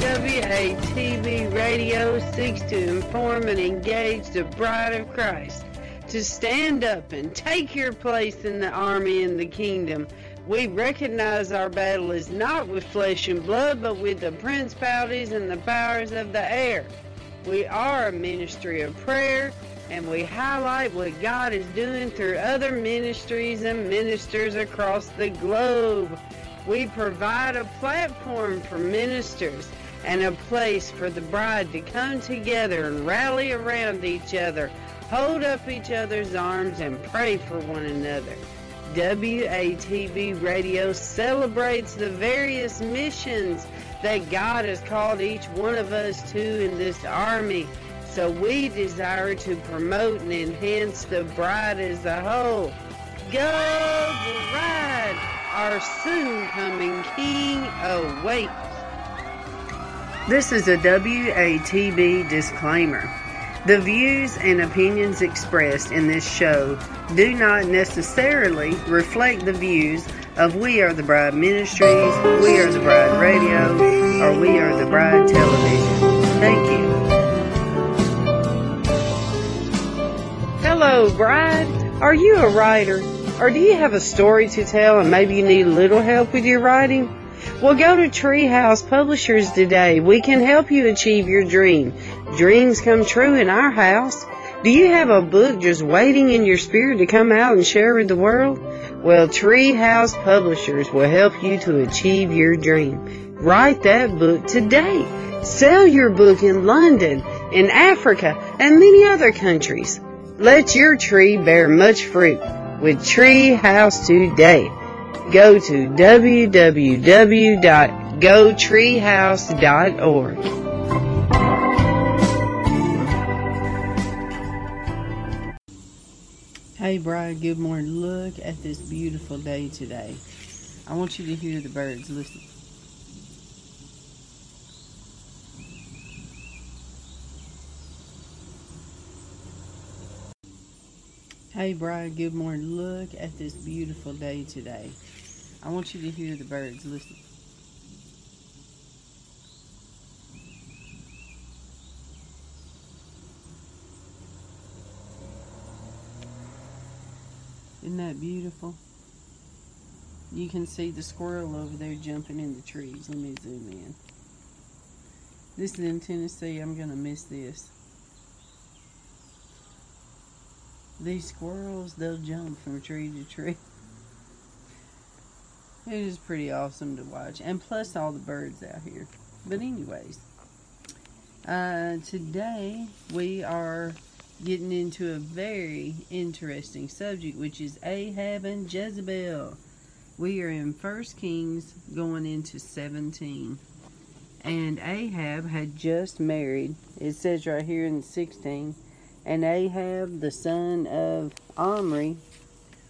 WATB Radio seeks to inform and engage the bride of Christ to stand up and take your place in the army and the kingdom. We recognize our battle is not with flesh and blood, but with the principalities and the powers of the air. We are a ministry of prayer, and we highlight what God is doing through other ministries and ministers across the globe. We provide a platform for ministers and a place for the bride to come together and rally around each other, hold up each other's arms, and pray for one another. WATB Radio celebrates the various missions that God has called each one of us to in this army. So we desire to promote and enhance the bride as a whole. Go bride! Our soon coming king awaits. This is a WATB disclaimer. The views and opinions expressed in this show do not necessarily reflect the views of We Are the Bride Ministries, We Are the Bride Radio, or We Are the Bride Television. Thank you. Hello, Bride. Are you a writer? Or do you have a story to tell and maybe you need a little help with your writing? Well, go to Treehouse Publishers today. We can help you achieve your dream. Dreams come true in our house. Do you have a book just waiting in your spirit to come out and share with the world? Well, Treehouse Publishers will help you to achieve your dream. Write that book today. Sell your book in London, in Africa, and many other countries. Let your tree bear much fruit with Treehouse today go to www.gotreehouse.org. Hey, Brian, good morning. Look at this beautiful day today. I want you to hear the birds. Listen. Hey, Brian, good morning. Look at this beautiful day today. I want you to hear the birds. Listen. Isn't that beautiful? You can see the squirrel over there jumping in the trees. Let me zoom in. This is in Tennessee. I'm going to miss this. These squirrels, they'll jump from tree to tree. It is pretty awesome to watch. And plus all the birds out here. But anyways, uh, today we are getting into a very interesting subject, which is Ahab and Jezebel. We are in First Kings going into 17. And Ahab had just married. It says right here in 16. And Ahab, the son of Omri,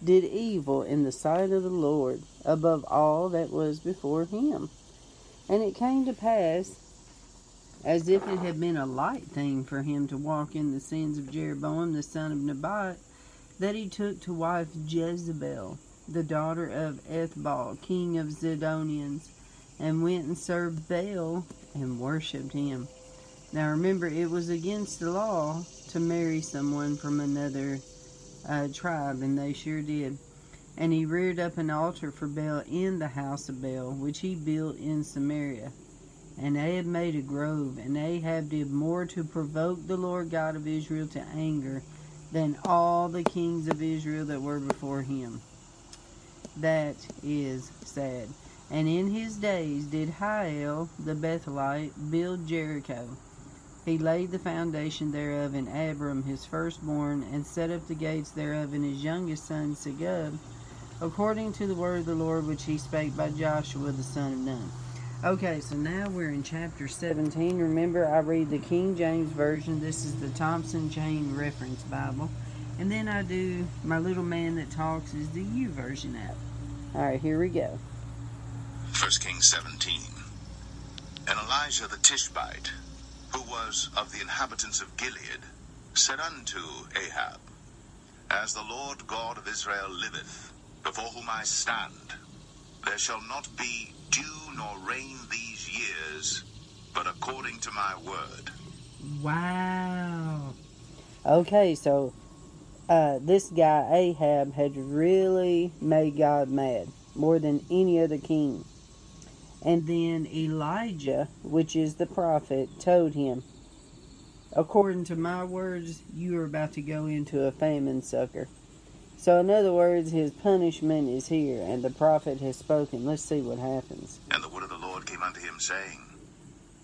did evil in the sight of the Lord above all that was before him. And it came to pass, as if it had been a light thing for him to walk in the sins of Jeroboam the son of Nebat, that he took to wife Jezebel, the daughter of Ethbaal, king of Zidonians, and went and served Baal and worshipped him. Now remember, it was against the law to marry someone from another uh, tribe, and they sure did. And he reared up an altar for Baal in the house of Baal, which he built in Samaria. And Ahab made a grove, and Ahab did more to provoke the Lord God of Israel to anger than all the kings of Israel that were before him. That is sad. And in his days did Hiel the Bethelite build Jericho he laid the foundation thereof in Abiram his firstborn, and set up the gates thereof in his youngest son Segub, according to the word of the Lord which he spake by Joshua the son of Nun. Okay, so now we're in chapter 17. Remember, I read the King James Version. This is the Thompson Chain Reference Bible. And then I do my little man that talks is the YouVersion app. All right, here we go. 1 Kings 17. And Elijah the Tishbite, who was of the inhabitants of Gilead, said unto Ahab, As the Lord God of Israel liveth, before whom I stand, there shall not be dew nor rain these years, but according to my word. Wow. Okay, so uh, this guy Ahab had really made God mad more than any other king. And then Elijah, which is the prophet, told him, According to my words, you are about to go into a famine sucker. So, in other words, his punishment is here, and the prophet has spoken. Let's see what happens. And the word of the Lord came unto him, saying,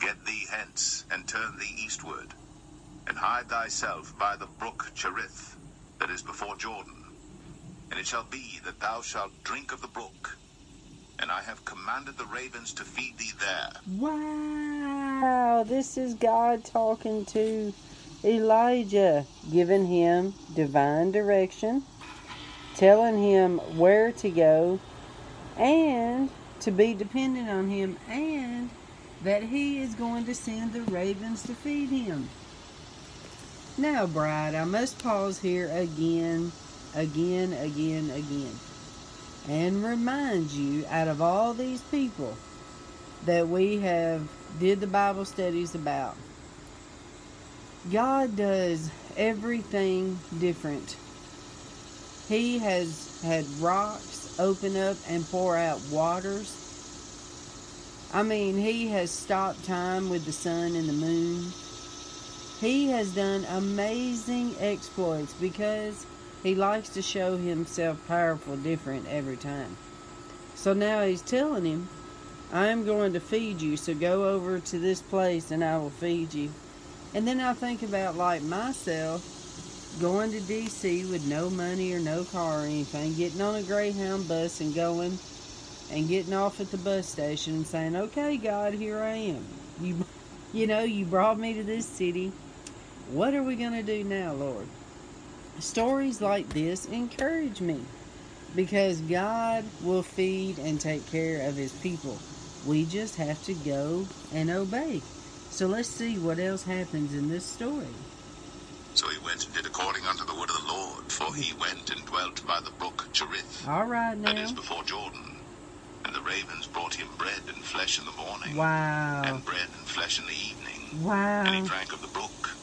Get thee hence, and turn thee eastward, and hide thyself by the brook Cherith, that is before Jordan. And it shall be that thou shalt drink of the brook, and I have commanded the ravens to feed thee there. Wow, this is God talking to Elijah, giving him divine direction, telling him where to go, and to be dependent on him, and that he is going to send the ravens to feed him. Now, bride, I must pause here again, again, again, again and remind you out of all these people that we have did the Bible studies about. God does everything different. He has had rocks open up and pour out waters. I mean, he has stopped time with the sun and the moon. He has done amazing exploits because he likes to show himself powerful different every time. So now he's telling him, I am going to feed you, so go over to this place and I will feed you. And then I think about like myself going to DC with no money or no car or anything, getting on a Greyhound bus and going and getting off at the bus station and saying, "Okay, God, here I am. You, you know, you brought me to this city. What are we gonna do now, Lord?" stories like this encourage me because God will feed and take care of his people. We just have to go and obey. So let's see what else happens in this story. So he went and did according unto the word of the Lord, for he went and dwelt by the brook Cherith. All right now. That is before Jordan. And the ravens brought him bread and flesh in the morning. Wow. And bread and flesh in the evening. Wow. And he drank of the brook.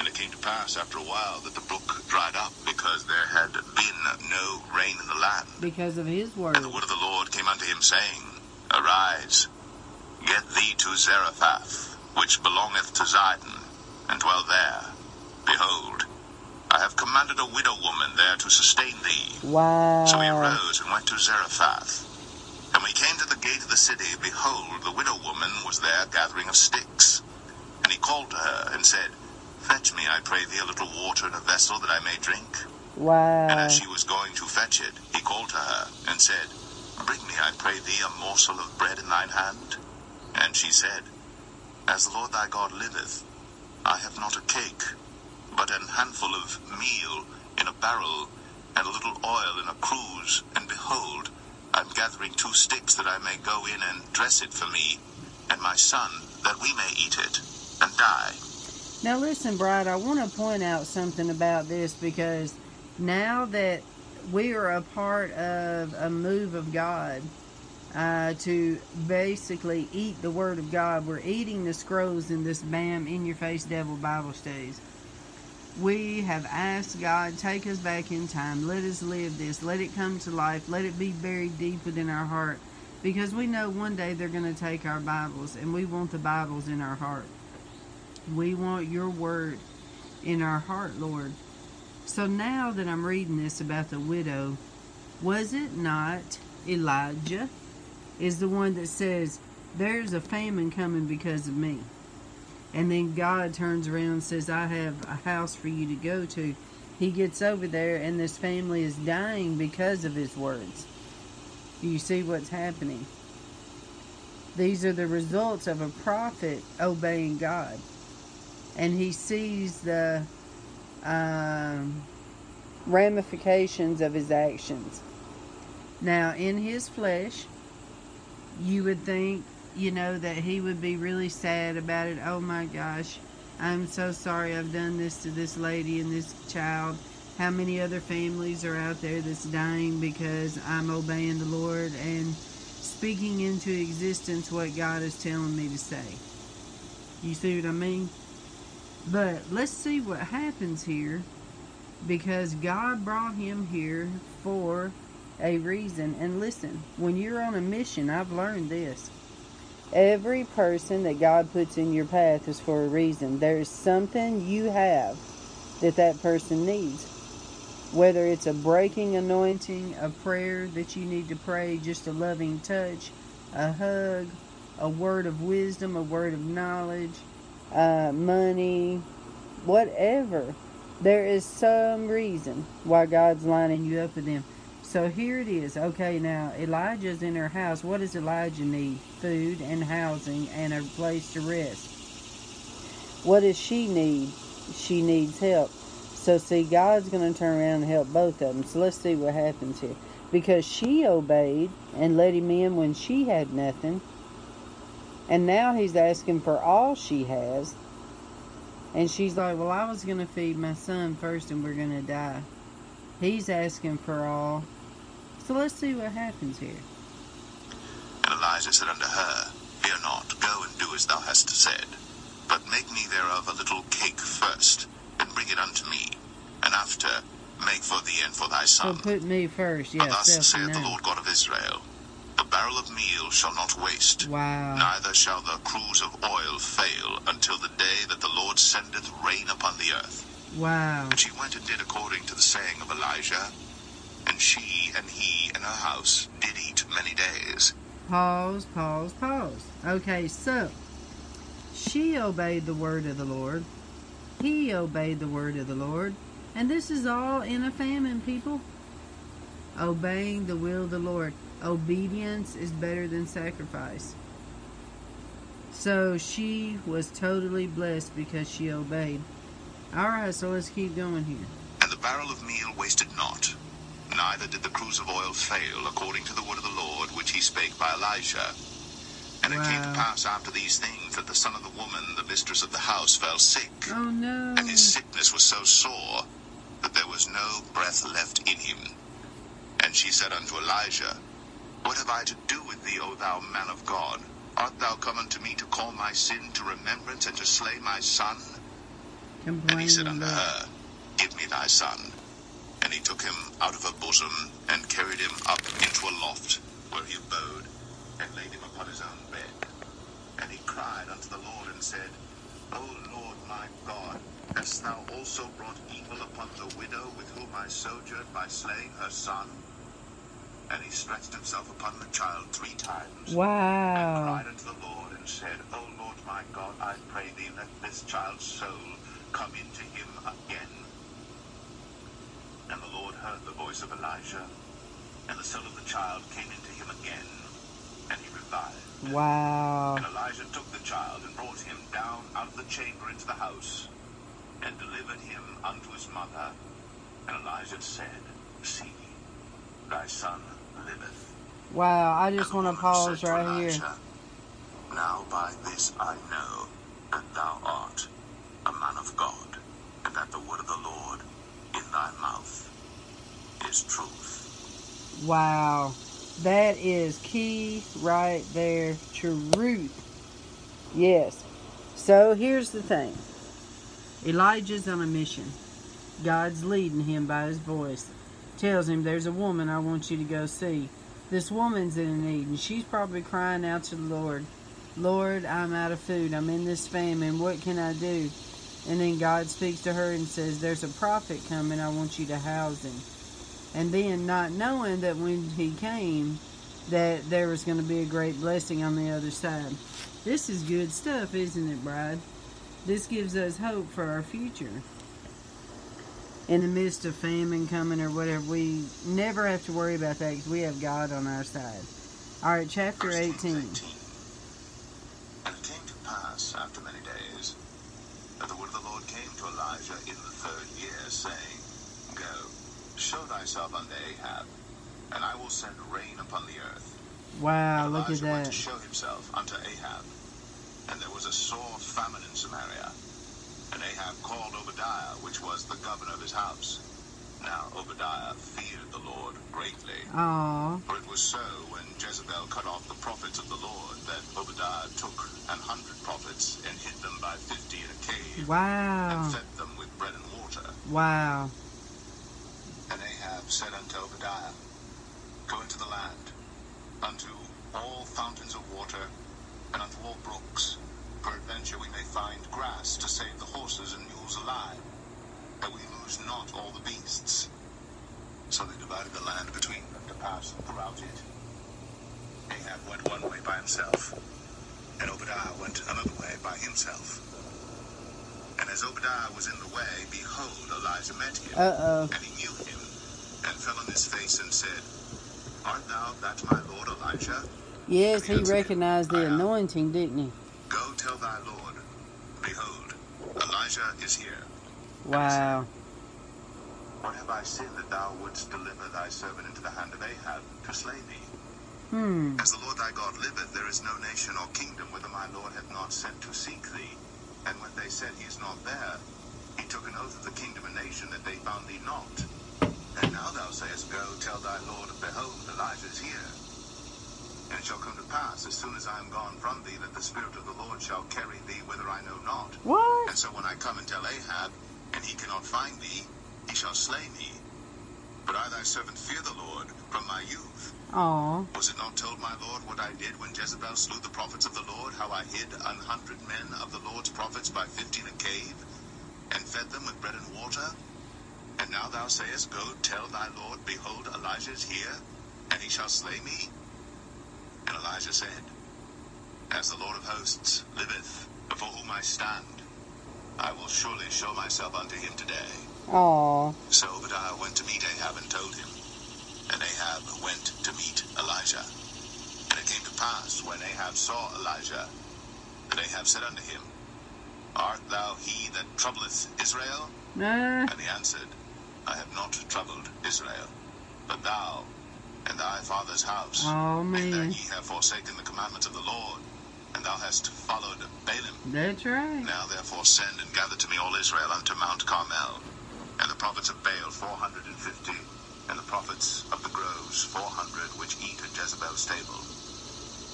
And it came to pass after a while that the brook dried up because there had been no rain in the land. Because of his word. And the word of the Lord came unto him, saying, Arise, get thee to Zarephath, which belongeth to Zidon, and dwell there. Behold, I have commanded a widow woman there to sustain thee. Wow. So he arose and went to Zarephath. And when he came to the gate of the city, behold, the widow woman was there gathering of sticks. And he called to her and said, Fetch me, I pray thee, a little water in a vessel that I may drink. Wow. And as she was going to fetch it, he called to her and said, Bring me, I pray thee, a morsel of bread in thine hand. And she said, As the Lord thy God liveth, I have not a cake, but an handful of meal in a barrel, and a little oil in a cruse. And behold, I am gathering two sticks that I may go in and dress it for me and my son, that we may eat it and die. Now, listen, Bride, I want to point out something about this because now that we are a part of a move of God uh, to basically eat the Word of God, we're eating the scrolls in this BAM in your face devil Bible studies. We have asked God, take us back in time. Let us live this. Let it come to life. Let it be buried deep within our heart. Because we know one day they're going to take our Bibles, and we want the Bibles in our heart. We want your word in our heart, Lord. So now that I'm reading this about the widow, was it not Elijah is the one that says, There's a famine coming because of me? And then God turns around and says, I have a house for you to go to. He gets over there, and this family is dying because of his words. Do you see what's happening? These are the results of a prophet obeying God and he sees the um, ramifications of his actions. Now, in his flesh, you would think you know, that he would be really sad about it. Oh my gosh, I'm so sorry I've done this to this lady and this child. How many other families are out there that's dying because I'm obeying the Lord and speaking into existence what God is telling me to say? You see what I mean? But let's see what happens here because God brought him here for a reason. And listen, when you're on a mission, I've learned this. Every person that God puts in your path is for a reason. There's something you have that that person needs. Whether it's a breaking anointing, a prayer that you need to pray, just a loving touch, a hug, a word of wisdom, a word of knowledge, uh, money, whatever. There is some reason why God's lining you up with them. So here it is. Okay, now Elijah's in her house. What does Elijah need? Food and housing and a place to rest. What does she need? She needs help. So see, God's going to turn around and help both of them. So let's see what happens here. Because she obeyed and let him in when she had nothing. And now he's asking for all she has. And she's like, Well, I was going to feed my son first and we're going to die. He's asking for all. So let's see what happens here. And Elijah said unto her, Fear not, go and do as thou hast said. But make me thereof a little cake first, and bring it unto me, and after make for thee and for thy son. So put me first, For yeah. thus saith the. Lord God of Israel, The barrel of meal shall not waste, Wow. neither shall the cruse of oil fail, until the day that the Lord sendeth rain upon the earth. Wow. And she went and did according to the saying of Elijah. She and he in her house did eat many days. Pause, pause, pause. Okay, so she obeyed the word of the Lord. He obeyed the word of the Lord. And this is all in a famine, people. Obeying the will of the Lord. Obedience is better than sacrifice. So she was totally blessed because she obeyed. Alright, so let's keep going here. And the barrel of meal wasted not, neither did the cruse of oil fail, according to the word of the Lord which he spake by Elijah. And it came to pass after these things that the son of the woman, the mistress of the house, fell sick. Oh no. And his sickness was so sore that there was no breath left in him. And she said unto Elijah, What have I to do with thee, O thou man of God? Art thou come unto me to call my sin to remembrance and to slay my son? And he said unto her, Give me thy son. And he took him out of her bosom, and carried him up into a loft, where he abode, and laid him upon his own bed. And he cried unto the Lord, and said, O Lord my God, hast thou also brought evil upon the widow with whom I sojourned by slaying her son? And he stretched himself upon the child three times, and Wow. cried unto the Lord, and said, O Lord my God, I pray thee, let this child's soul come into him again. And the Lord heard the voice of Elijah, and the soul of the child came into him again, and he revived. Wow. And Elijah took the child and brought him down out of the chamber into the house, and delivered him unto his mother. And Elijah said, See, thy son liveth. Wow. I just want to pause right here. Now by this I know that thou art a man of God, and that the word of the Lord in thy mouth truth. Wow. That is key right there. Truth. Yes. So here's the thing Elijah's on a mission. God's leading him by his voice. Tells him, There's a woman I want you to go see. This woman's in need, and she's probably crying out to the Lord, Lord, I'm out of food. I'm in this famine. What can I do? And then God speaks to her and says, There's a prophet coming. I want you to house him and then not knowing that when he came that there was going to be a great blessing on the other side. This is good stuff isn't it bride? This gives us hope for our future. In the midst of famine coming or whatever we never have to worry about that because we have god on our side. All right chapter 18 it came to pass after many days that the word of the Lord came to Elijah in the third year, saying, Go, show thyself unto Ahab, and I will send rain upon the earth. Wow, look at Elijah went to show himself unto Ahab. And there was a sore famine in Samaria. And Ahab called Obadiah, which was the governor of his house. Now Obadiah feared the Lord greatly. Aw. For it was so when Jezebel cut off the prophets of the Lord that Obadiah took an hundred prophets and hid them by fifty in a cave Wow. and fed them with bread and water. Wow. Ahab said unto Obadiah, Go into the land, unto all fountains of water, and unto all brooks. Peradventure we may find grass to save the horses and mules alive, that we lose not all the beasts. So they divided the land between them to pass throughout it. Ahab went one way by himself, and Obadiah went another way by himself. And as Obadiah was in the way, behold, Elijah met him. Uh oh. And he knew him, fell on his face and said, Art thou that my lord Elijah? Yes, he recognized the anointing, didn't he? Go tell thy lord, Behold, Elijah is here. Wow. What have I sinned that thou wouldst deliver thy servant into the hand of Ahab to slay me? Hmm. As the Lord thy God liveth, there is no nation or kingdom whither my Lord hath not sent to seek thee. And when they said he is not there, he took an oath of the kingdom and nation that they found thee not. And now thou sayest, Go, tell thy Lord, Behold, Elijah is here. And it shall come to pass, as soon as I am gone from thee, that the Spirit of the Lord shall carry thee whither I know not. What? And so when I come and tell Ahab, and he cannot find thee, he shall slay me. But I thy servant fear the Lord from my youth. Aw. Was it not told my Lord what I did when Jezebel slew the prophets of the Lord, how I hid an hundred men of the Lord's prophets by fifty in a cave, and fed them with bread and water? And now thou sayest, Go tell thy Lord, Behold, Elijah is here, and he shall slay me? And Elijah said, As the Lord of hosts liveth, before whom I stand, I will surely show myself unto him today. Aw. So Obadiah went to meet Ahab and told him. And Ahab went to meet Elijah. And it came to pass, when Ahab saw Elijah, that Ahab said unto him, Art thou he that troubleth Israel? Nah. And he answered, I have not troubled Israel, but thou and thy father's house, Oh, in that ye have forsaken the commandments of the Lord, and thou hast followed Baalim. That's right. Now therefore send and gather to me all Israel unto Mount Carmel, and the prophets of Baal four hundred and fifty, and the prophets of the groves four hundred which eat at Jezebel's table.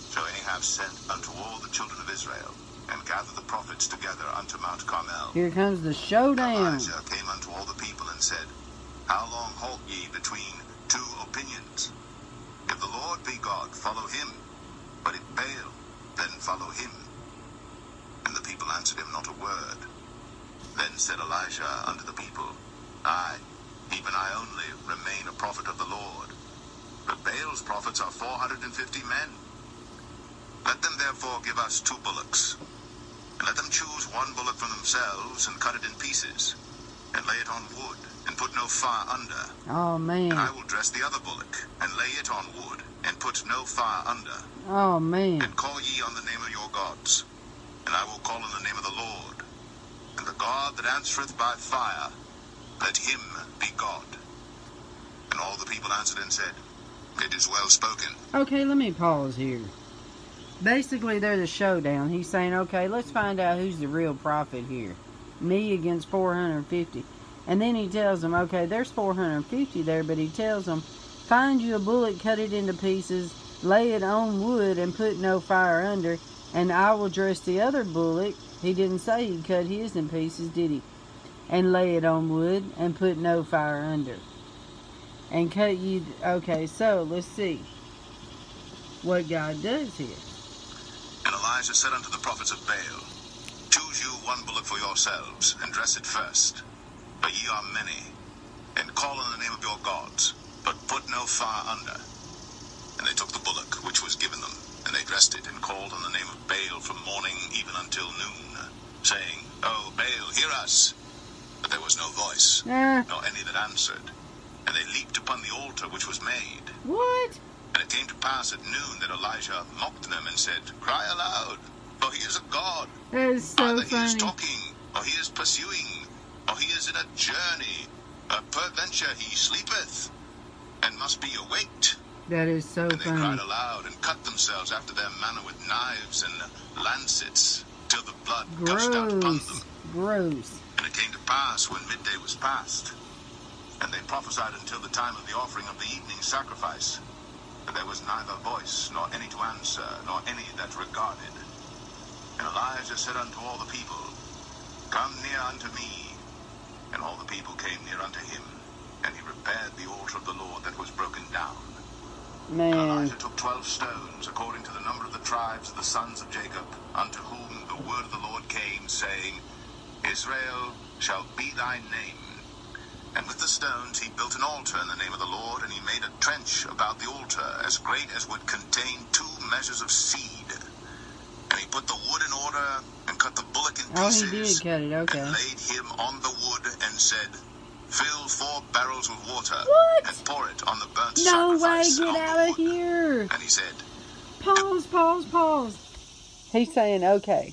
So Ahab sent unto all the children of Israel, and gathered the prophets together unto Mount Carmel. Here comes the showdown. Elijah came unto all the people and said, How long halt ye between two opinions? If the Lord be God, follow him. But if Baal, then follow him. And the people answered him not a word. Then said Elijah unto the people, I, even I only, remain a prophet of the Lord. But Baal's prophets are four hundred and fifty men. Let them therefore give us two bullocks, and let them choose one bullock from themselves, and cut it in pieces, and lay it on wood, and put no fire under. Oh, And man. I will dress the other bullock, and lay it on wood, and put no fire under. Oh, man. And call ye on the name of your gods, and I will call on the name of the Lord. And the God that answereth by fire, let him be God. And all the people answered and said, It is well spoken. Okay, let me pause here. Basically, there's a showdown. He's saying, okay, let's find out who's the real prophet here. Me against 450. And then he tells them, okay, there's 450 there, but he tells them, find you a bullet, cut it into pieces, lay it on wood, and put no fire under, and I will dress the other bullet. He didn't say he'd cut his in pieces, did he? And lay it on wood, and put no fire under. And cut you. Okay, so let's see what God does here. And Elijah said unto the prophets of Baal, Choose you one bullock for yourselves, and dress it first. For ye are many, and call on the name of your gods, but put no fire under. And they took the bullock which was given them, and they dressed it, and called on the name of Baal from morning even until noon, saying, O Baal, hear us. But there was no voice, Ah, nor any that answered. And they leaped upon the altar which was made. what? And it came to pass at noon that Elijah mocked them and said, Cry aloud, for he is a god. That is so Either he is talking, or he is pursuing, or he is in a journey. Uh, peradventure he sleepeth, and must be awaked. That is so And they funny. cried aloud and cut themselves after their manner with knives and lancets, till the blood gushed out upon them. Gross. Gross. And it came to pass when midday was past, and they prophesied until the time of the offering of the evening sacrifice, that there was neither voice, nor any to answer, nor any that regarded. And Elijah said unto all the people, Come near unto me. And all the people came near unto him, and he repaired the altar of the Lord that was broken down. And Man. Elijah took twelve stones, according to the number of the tribes of the sons of Jacob, unto whom the word of the Lord came, saying, Israel shall be thy name. And with the stones he built an altar in the name of the Lord, and he made a trench about the altar, as great as would contain two measures of seed. And he put the wood in order, and cut the bullock in pieces. Oh, he did cut it. Okay. and laid him on the wood, and said, Fill four barrels with water, What? and pour it on the burnt No way. Get out of here. And he said, Pause, pause, pause. He's saying, okay,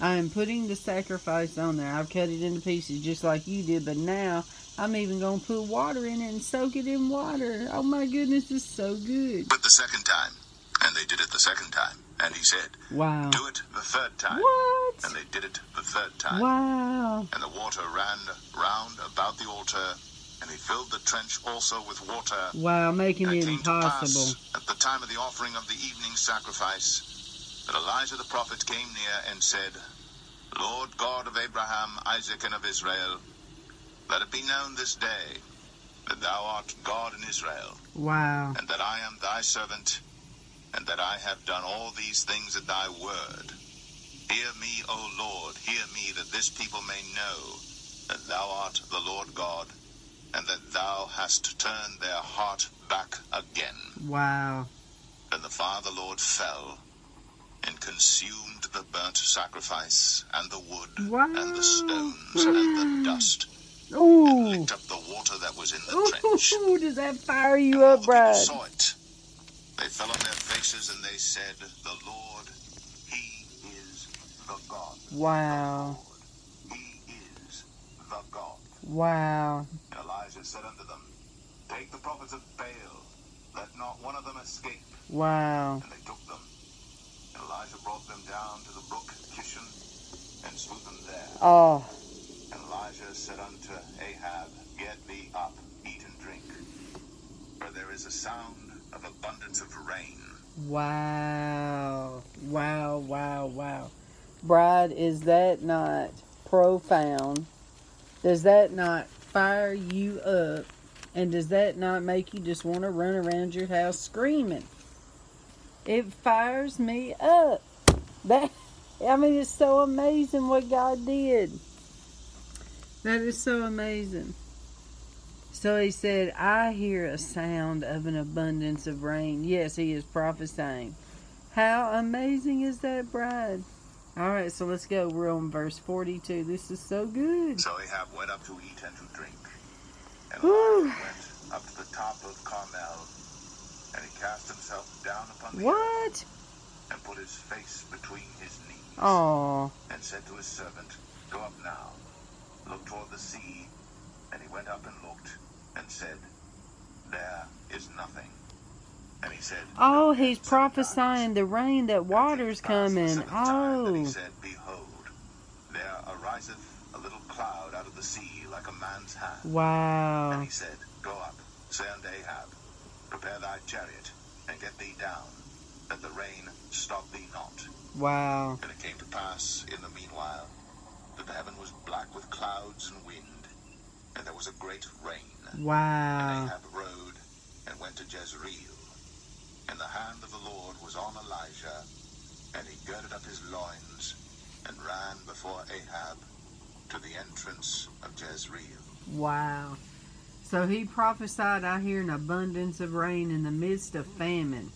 I am putting the sacrifice on there. I've cut it into pieces just like you did, but now I'm even going to put water in it and soak it in water. Oh my goodness, it's so good. But the second time, and they did it the second time. And he said, Wow. Do it the third time. What? And they did it the third time. Wow. And the water ran round about the altar, and he filled the trench also with water. Wow, making And it it impossible. at the time of the offering of the evening sacrifice that Elijah the prophet came near and said, Lord God of Abraham, Isaac, and of Israel, let it be known this day that thou art God in Israel, Wow. and that I am thy servant, and that I have done all these things at thy word. Hear me, O Lord, hear me, that this people may know that thou art the Lord God, and that thou hast turned their heart back again. Wow. Then the fire of the Lord fell, and consumed the burnt sacrifice, and the wood, Wow. and the stones, and the dust, and Ooh. licked up the water that was in the trench. Ooh, does that fire you And up, Brad? saw it. They fell on their faces and they said, The Lord, He is the God. Wow. The Lord, He is the God. Wow. And Elijah said unto them, Take the prophets of Baal, let not one of them escape. Wow. And they took them. And Elijah brought them down to the brook Kishon and slew them there. Oh. And Elijah said unto Ahab, Get thee up, eat and drink, for there is a sound of abundance of rain. Wow. Wow, wow, wow. Bride, is that not profound? Does that not fire you up? And does that not make you just want to run around your house screaming? It fires me up. That I mean it's so amazing what God did. That is so amazing. So he said, I hear a sound of an abundance of rain. Yes, he is prophesying. How amazing is that, bride? All right, so let's go. We're on verse 42. This is so good. So Ahab went up to eat and to drink. And. Elijah went up to the top of Carmel, and he cast himself down upon the earth What? and put his face between his knees, Oh, and said to his servant, Go up now, look toward the sea. And he went up and looked, and said, There is nothing. And he said, oh, he's prophesying the rain that water's it came to pass the coming. time he Oh, said, Behold, there ariseth a little cloud out of the sea like a man's hand. Wow. And he said, Go up, say unto Ahab, Prepare thy chariot, and get thee down, that the rain stop thee not. Wow. And it came to pass in the meanwhile that the heaven was black with clouds and wind, and there was a great rain. And Wow. Ahab rode and went to Jezreel. And the hand of the Lord was on Elijah, and he girded up his loins and ran before Ahab to the entrance of Jezreel. Wow. So he prophesied, I hear an abundance of rain in the midst of famine.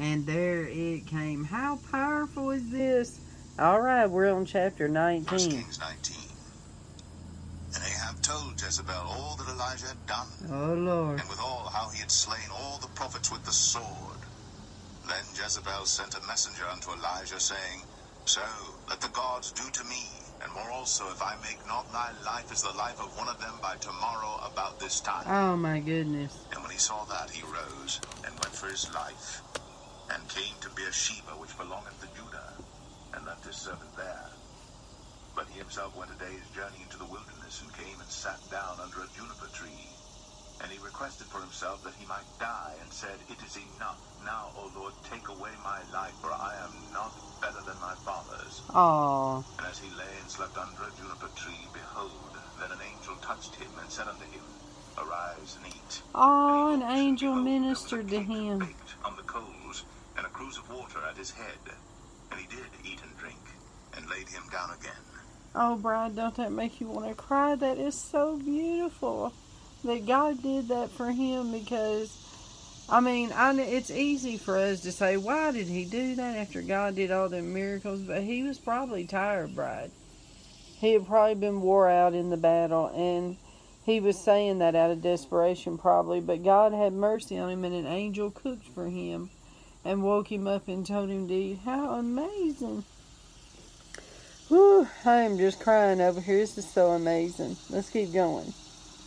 And there it came. How powerful is this? All right, we're on chapter 19. 1 Kings 19. And Ahab told Jezebel all that Elijah had done, Oh, Lord. and withal how he had slain all the prophets with the sword. Then Jezebel sent a messenger unto Elijah, saying, So let the gods do to me, and more also, if I make not thy life as the life of one of them by tomorrow about this time. Oh, my goodness. And when he saw that, he rose and went for his life, and came to Beersheba, which belongeth to Judah, and left his servant there. But he himself went a day's journey into the wilderness, and came and sat down under a juniper tree. And he requested for himself that he might die, and said, It is enough. Now, O Lord, take away my life, for I am not better than my fathers. Oh, And as he lay and slept under a juniper tree, behold, then an angel touched him, and said unto him, Arise and eat. oh, an And he angel behold, there was a ministered to him. on the coals, and a cruse of water at his head. And he did eat and drink, and laid him down again. Oh, Bride, don't that make you want to cry? That is so beautiful that God did that for him because, I mean, I, kn- it's easy for us to say, why did he do that after God did all the miracles? But he was probably tired, Bride. He had probably been wore out in the battle, and he was saying that out of desperation, probably. But God had mercy on him, and an angel cooked for him and woke him up and told him to eat. How amazing! Whew, I am just crying over here. This is so amazing. Let's keep going.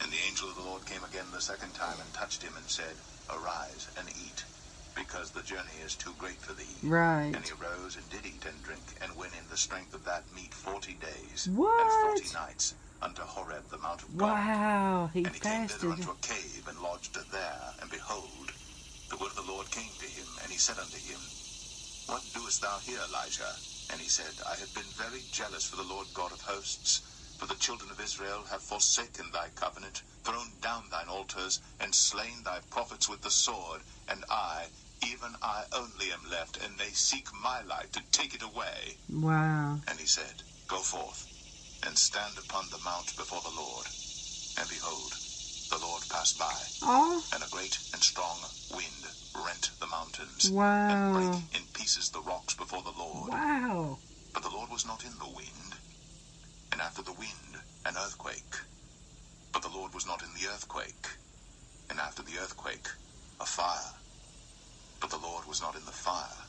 And the angel of the Lord came again the second time, and touched him, and said, Arise and eat, because the journey is too great for thee. Right. And he arose and did eat and drink, and went in the strength of that meat forty days What? and forty nights unto Horeb, the mount of God. Wow, he And he came thither unto a cave, and lodged there. And behold, the word of the Lord came to him, and he said unto him, What doest thou here, Elijah? And he said, I have been very jealous for the Lord God of hosts. For the children of Israel have forsaken thy covenant, thrown down thine altars, and slain thy prophets with the sword. And I, even I only am left, and they seek my life to take it away. Wow. And he said, Go forth, and stand upon the mount before the Lord. And behold, the Lord passed by, Oh, and a great and strong wind rent the mountains, and wow. brake in pieces the Wow. But the Lord was not in the wind. And after the wind, an earthquake. But the Lord was not in the earthquake. And after the earthquake, a fire. But the Lord was not in the fire.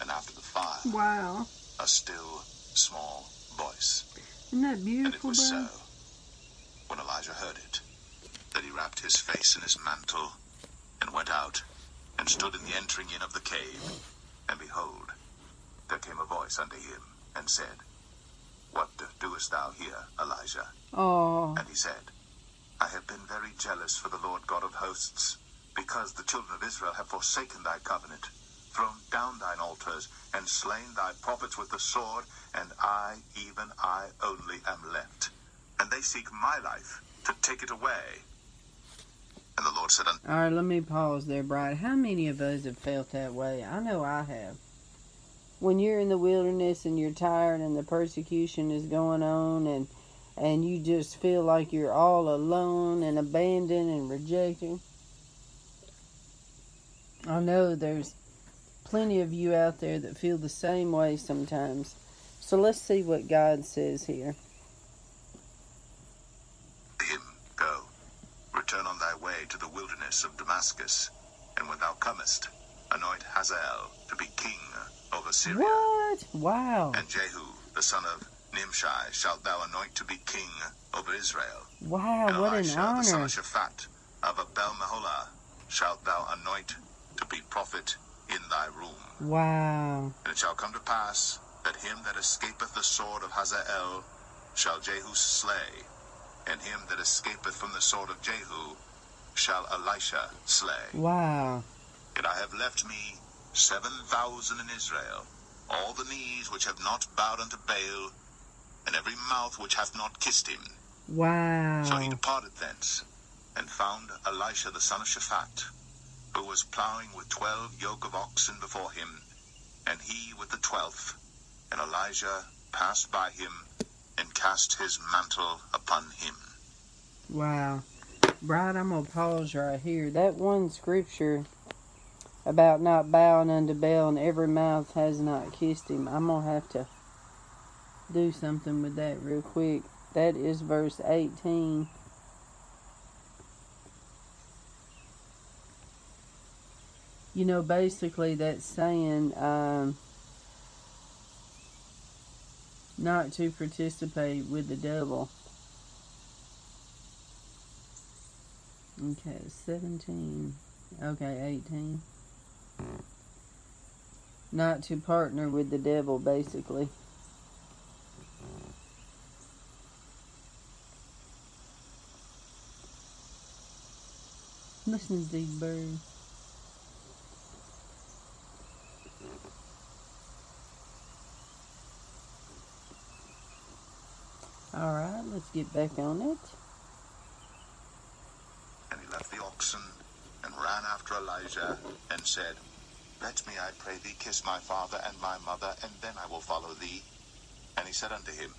And after the fire, Wow. a still, small voice. Isn't that beautiful? And it was bro? so, when Elijah heard it, that he wrapped his face in his mantle, and went out, and stood in the entering in of the cave. And behold, there came a voice unto him, and said, What doest thou here, Elijah? Oh, And he said, I have been very jealous for the Lord God of hosts, because the children of Israel have forsaken thy covenant, thrown down thine altars, and slain thy prophets with the sword, and I, even I only, am left. And they seek my life to take it away. And the Lord said unto all right. Let me pause there, Bride. How many of us have felt that way? I know I have. When you're in the wilderness and you're tired and the persecution is going on and and you just feel like you're all alone and abandoned and rejected. I know there's plenty of you out there that feel the same way sometimes. So let's see what God says here. him, Go, return on thy way to the wilderness of Damascus, and when thou comest, anoint Hazael to be king over Syria. What? Wow. And Jehu, the son of Nimshi, shalt thou anoint to be king over Israel. Wow, and what an Elisha, the son of Shaphat, of Abel Meholah, shalt thou anoint to be prophet in thy room. Wow. And it shall come to pass that him that escapeth the sword of Hazael shall Jehu slay, and him that escapeth from the sword of Jehu shall Elisha slay. Wow. And I have left me seven thousand in Israel, all the knees which have not bowed unto Baal, and every mouth which hath not kissed him. Wow. So he departed thence, and found Elisha the son of Shaphat, who was plowing with twelve yoke of oxen before him, and he with the twelfth. And Elijah passed by him, and cast his mantle upon him. Wow. Bride, I'm going to pause right here. That one scripture about not bowing unto Baal and every mouth has not kissed him, I'm going to have to do something with that real quick. That is verse 18. You know, basically, that's saying um, not to participate with the devil. Okay, 17. Okay, 18. Not to partner with the devil, basically. Listen to these birds. Alright, let's get back on it. And he left the oxen ran after Elijah and said, Let me, I pray thee, kiss my father and my mother, and then I will follow thee. And he said unto him,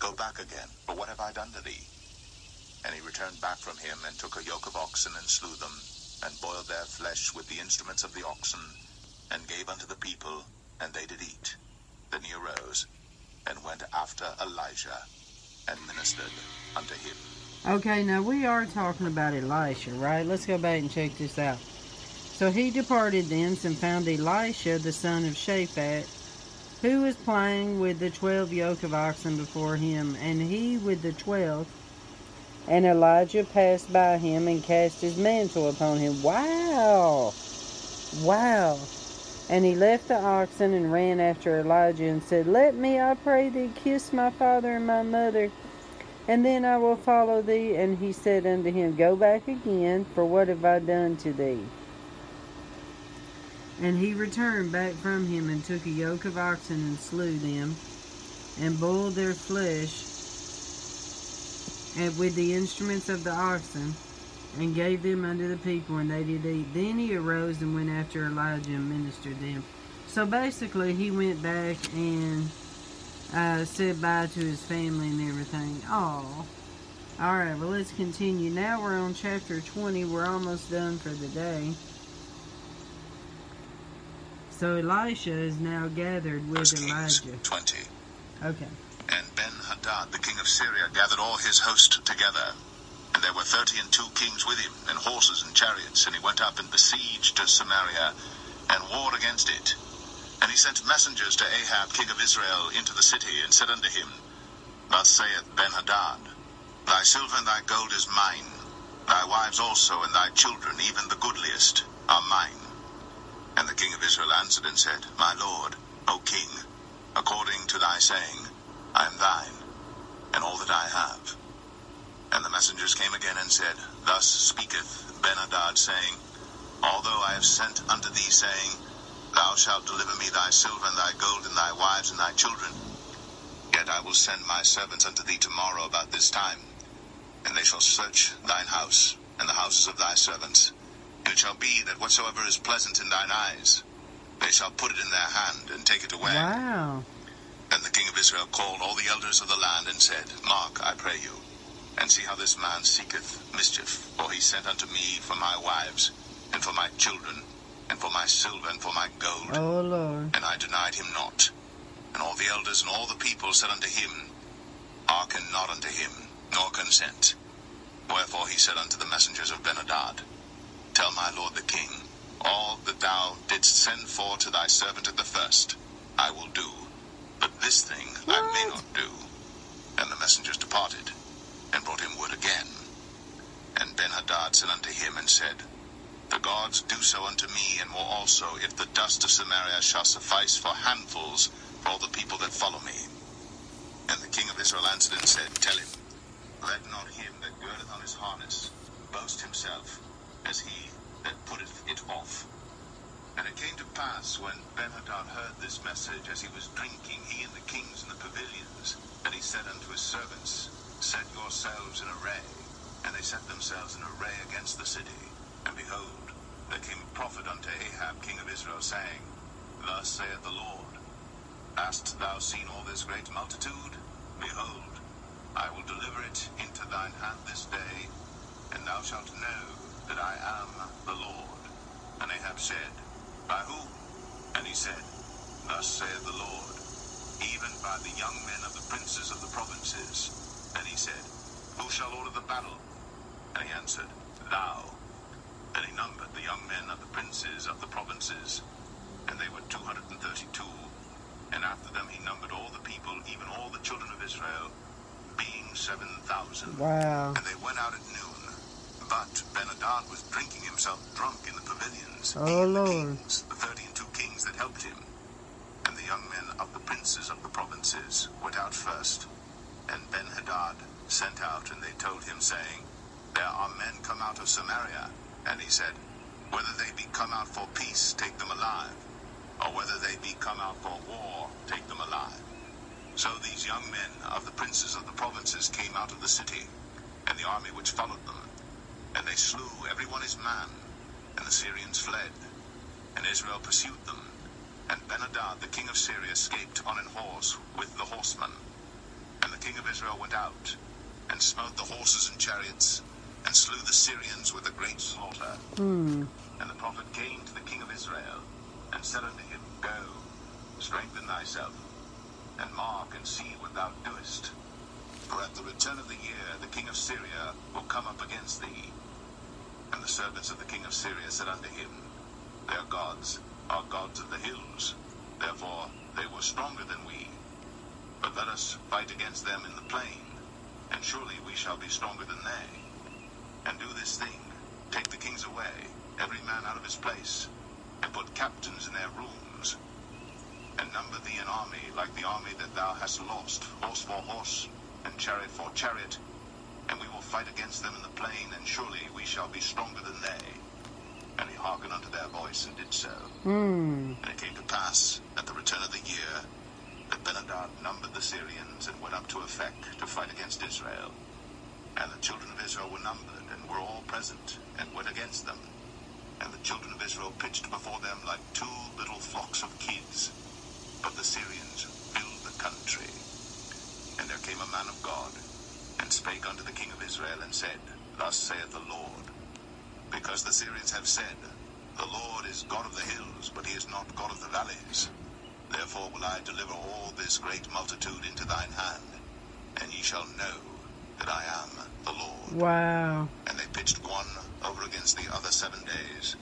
Go back again, for what have I done to thee? And he returned back from him, and took a yoke of oxen, and slew them, and boiled their flesh with the instruments of the oxen, and gave unto the people, and they did eat. Then he arose, and went after Elijah, and ministered unto him. Okay, now we are talking about Elisha, right? Let's go back and check this out. So he departed thence and found Elisha the son of Shaphat, who was playing with the twelve yoke of oxen before him, and he with the twelve. And Elijah passed by him and cast his mantle upon him. Wow! Wow! And he left the oxen and ran after Elijah and said, Let me, I pray thee, kiss my father and my mother, and then I will follow thee. And he said unto him, Go back again, for what have I done to thee? And he returned back from him and took a yoke of oxen and slew them, and boiled their flesh and with the instruments of the oxen, and gave them unto the people, and they did eat. Then he arose and went after Elijah and ministered them. So basically, he went back and uh, said bye to his family and everything. Oh. Alright, well, let's continue. Now we're on chapter 20. We're almost done for the day. So Elisha is now gathered with First Kings Elijah. 20. Okay. And Ben-Hadad, the king of Syria, gathered all his host together. And there were thirty and two kings with him, and horses and chariots. And he went up and besieged Samaria, and warred against it. And he sent messengers to Ahab, king of Israel, into the city, and said unto him, Thus saith Ben-Hadad, Thy silver and thy gold is mine, thy wives also, and thy children, even the goodliest, are mine. And the king of Israel answered and said, My lord, O king, according to thy saying, I am thine, and all that I have. And the messengers came again and said, Thus speaketh Benhadad, saying, Although I have sent unto thee, saying, Thou shalt deliver me thy silver and thy gold and thy wives and thy children, yet I will send my servants unto thee tomorrow about this time, and they shall search thine house and the houses of thy servants. And it shall be that whatsoever is pleasant in thine eyes, they shall put it in their hand and take it away. Wow. Then the king of Israel called all the elders of the land and said, Mark, I pray you, and see how this man seeketh mischief. For he sent unto me for my wives, and for my children, and for my silver, and for my gold. Oh, Lord. And I denied him not. And all the elders and all the people said unto him, Hearken not unto him, nor consent. Wherefore he said unto the messengers of Benhadad, Tell my lord the king, all that thou didst send for to thy servant at the first, I will do. But this thing I may not do. And the messengers departed, and brought him word again. And Benhadad said unto him and said, The gods do so unto me, and more also, if the dust of Samaria shall suffice for handfuls for all the people that follow me. And the king of Israel answered and said, Tell him, let not him that girdeth on his harness boast himself, as he that putteth it off. And it came to pass, when Benhadad heard this message, as he was drinking, he and the kings in the pavilions, that he said unto his servants, Set yourselves in array. And they set themselves in array against the city. And behold, there came a prophet unto Ahab, king of Israel, saying, Thus saith the Lord, Hast thou seen all this great multitude? Behold, I will deliver it into thine hand this day, and thou shalt know that I am the Lord. And Ahab said, By whom? And he said, Thus saith the Lord, even by the young men of the princes of the provinces. And he said, Who shall order the battle? And he answered, Thou. Then he numbered the young men of the princes of the provinces, and they were two hundred and thirty-two. And after them he numbered all the people, even all the children of Israel, being seven thousand. Wow. And they went out at noon, But Benadad was drinking himself drunk in the pavilions, Oh, he the Lord. kings, the thirty and two kings that helped him. And the young men of the princes of the provinces went out first. And Ben-Hadad sent out, and they told him, saying, There are men come out of Samaria. And he said, Whether they be come out for peace, take them alive. Or whether they be come out for war, take them alive. So these young men of the princes of the provinces came out of the city, and the army which followed them. And they slew every one his man, and the Syrians fled. And Israel pursued them. And Benadad the king of Syria escaped on an horse with the horsemen. And the king of Israel went out, and smote the horses and chariots, and slew the Syrians with a great slaughter. Hmm. And the prophet came to the king of Israel, and said unto him, Go, strengthen thyself, and mark and see what thou doest. For at the return of the year the king of Syria will come up against thee. And the servants of the king of Syria said unto him, Their gods are gods of the hills, therefore they were stronger than we. But let us fight against them in the plain, and surely we shall be stronger than they. And do this thing, take the kings away, every man out of his place, and put captains in their rooms, and number thee an army like the army that thou hast lost, horse for horse, and chariot for chariot, and we will fight against them in the plain, and surely we shall be stronger than they. And he hearkened unto their voice, and did so. Hmm. And it came to pass, at the return of the year, that Benadad numbered the Syrians, and went up to Ephek to fight against Israel. And the children of Israel were numbered, and were all present, and went against them. And the children of Israel pitched before them like two little flocks of kids. But the Syrians filled the country. And there came a man of God, and spake unto the king of Israel, and said, Thus saith the Lord, Because the Syrians have said, The Lord is God of the hills, but he is not God of the valleys. Therefore will I deliver all this great multitude into thine hand, and ye shall know that I am the Lord. Wow. And they pitched one over against the other seven days.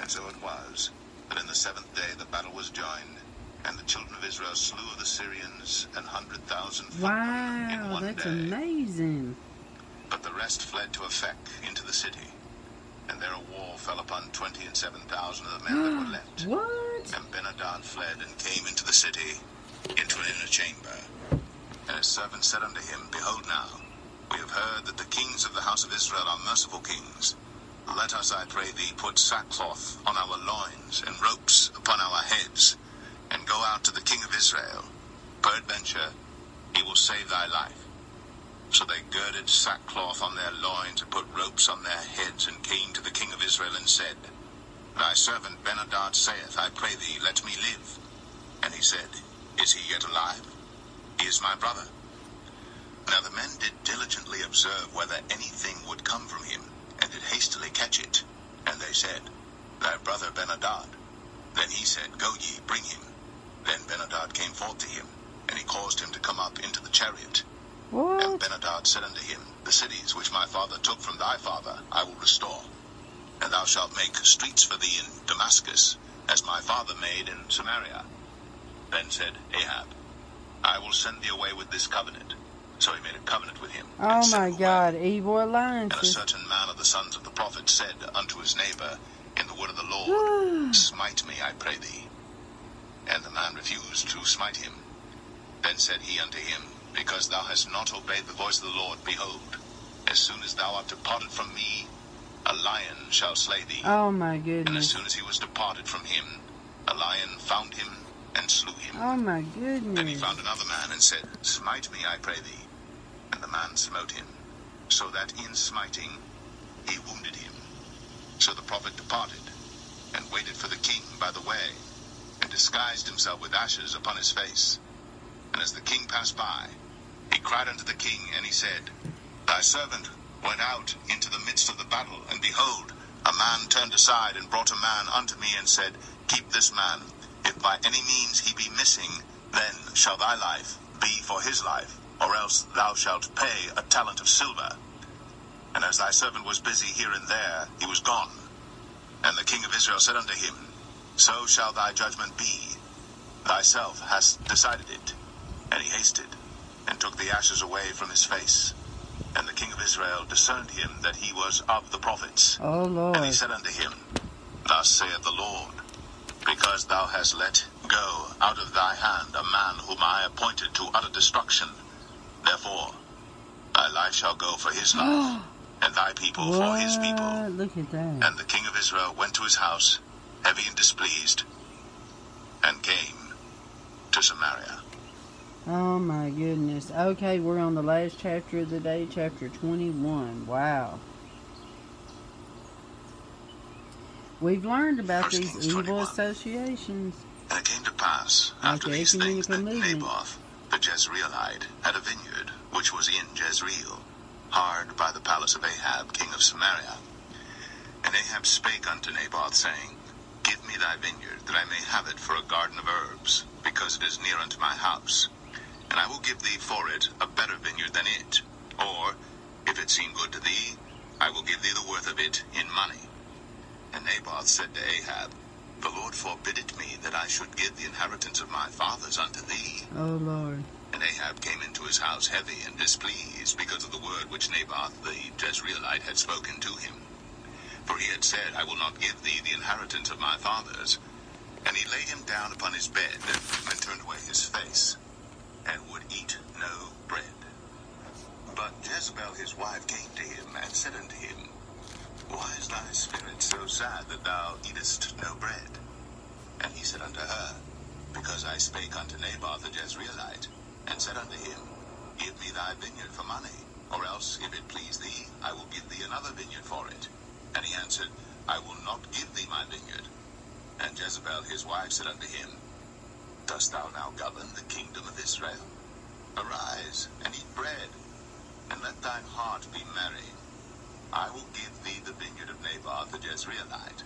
And so it was, that in the seventh day the battle was joined, and the children of Israel slew of the Syrians an hundred thousand footmen in Wow. one That's day. amazing. But the rest fled to Ephek into the city, and there a wall fell upon twenty and seven thousand of the men that were left. What? And Benadad fled and came into the city, into an inner chamber. And his servant said unto him, Behold now, we have heard that the kings of the house of Israel are merciful kings. Let us, I pray thee, put sackcloth on our loins and ropes upon our heads, and go out to the king of Israel. Peradventure, he will save thy life. So they girded sackcloth on their loins and put ropes on their heads, and came to the king of Israel and said, Thy servant Benadad saith, I pray thee, let me live. And he said, Is he yet alive? He is my brother. Now the men did diligently observe whether anything would come from him, and did hastily catch it. And they said, Thy brother Benadad. Then he said, Go ye, bring him. Then Benadad came forth to him, and he caused him to come up into the chariot. And What? Benadad said unto him, The cities which my father took from thy father I will restore. And thou shalt make streets for thee in Damascus, as my father made in Samaria. Then said Ahab, I will send thee away with this covenant. So he made a covenant with him. Oh my. God. Evil And a certain man of the sons of the prophet said unto his neighbor in the word of the Lord, Smite me, I pray thee. And the man refused to smite him. Then said he unto him, Because thou hast not obeyed the voice of the Lord, behold, as soon as thou art departed from me, a lion shall slay thee. Oh my goodness. And as soon as he was departed from him, a lion found him and slew him. Oh my goodness. Then he found another man and said, Smite me, I pray thee. And the man smote him, so that in smiting he wounded him. So the prophet departed, and waited for the king by the way, and disguised himself with ashes upon his face. And as the king passed by, he cried unto the king, and he said, Thy servant went out into the midst of the battle, and behold, a man turned aside and brought a man unto me, and said, Keep this man. If by any means he be missing, then shall thy life be for his life, or else thou shalt pay a talent of silver. And as thy servant was busy here and there, he was gone. And the king of Israel said unto him, So shall thy judgment be. Thyself hast decided it. And he hasted, and took the ashes away from his face. And the king of Israel discerned him that he was of the prophets. Oh Lord. And he said unto him, Thus saith the Lord, because thou hast let go out of thy hand a man whom I appointed to utter destruction, therefore thy life shall go for his life, oh. and thy people for his people. Look at that. And the king of Israel went to his house, heavy and displeased, and came to Samaria. Oh my goodness. Okay, we're on the last chapter of the day, chapter 21. Wow. We've learned about First these Kings evil 21. associations. And it came to pass, after Okay, these things, that. Naboth the Jezreelite had a vineyard which was in Jezreel, hard by the palace of Ahab king of Samaria. And Ahab spake unto Naboth, saying, Give me thy vineyard, that I may have it for a garden of herbs, because it is near unto my house. And I will give thee for it a better vineyard than it. Or, if it seem good to thee, I will give thee the worth of it in money. And Naboth said to Ahab, The Lord forbid it me that I should give the inheritance of my fathers unto thee. Oh Lord. And Ahab came into his house heavy and displeased because of the word which Naboth the Jezreelite had spoken to him. For he had said, I will not give thee the inheritance of my fathers. And he laid him down upon his bed, and turned away his face, and would eat no bread. But Jezebel his wife came to him, and said unto him, Why is thy spirit so sad that thou eatest no bread? And he said unto her, Because I spake unto Naboth the Jezreelite, and said unto him, Give me thy vineyard for money, or else, if it please thee, I will give thee another vineyard for it. And he answered, I will not give thee my vineyard. And Jezebel his wife said unto him, Dost thou now govern the kingdom of Israel? Arise, and eat bread, and let thine heart be merry. I will give thee the vineyard of Naboth the Jezreelite.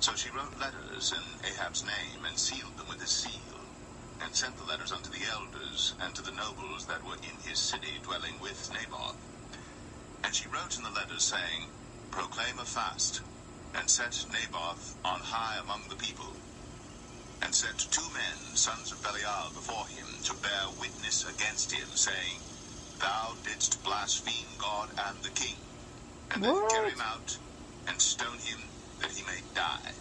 So she wrote letters in Ahab's name, and sealed them with a seal, and sent the letters unto the elders, and to the nobles that were in his city dwelling with Naboth. And she wrote in the letters, saying, Proclaim a fast, and set Naboth on high among the people, and set two men, sons of Belial, before him, to bear witness against him, saying, Thou didst blaspheme God and the king, and then What? carry him out, and stone him, that he may die.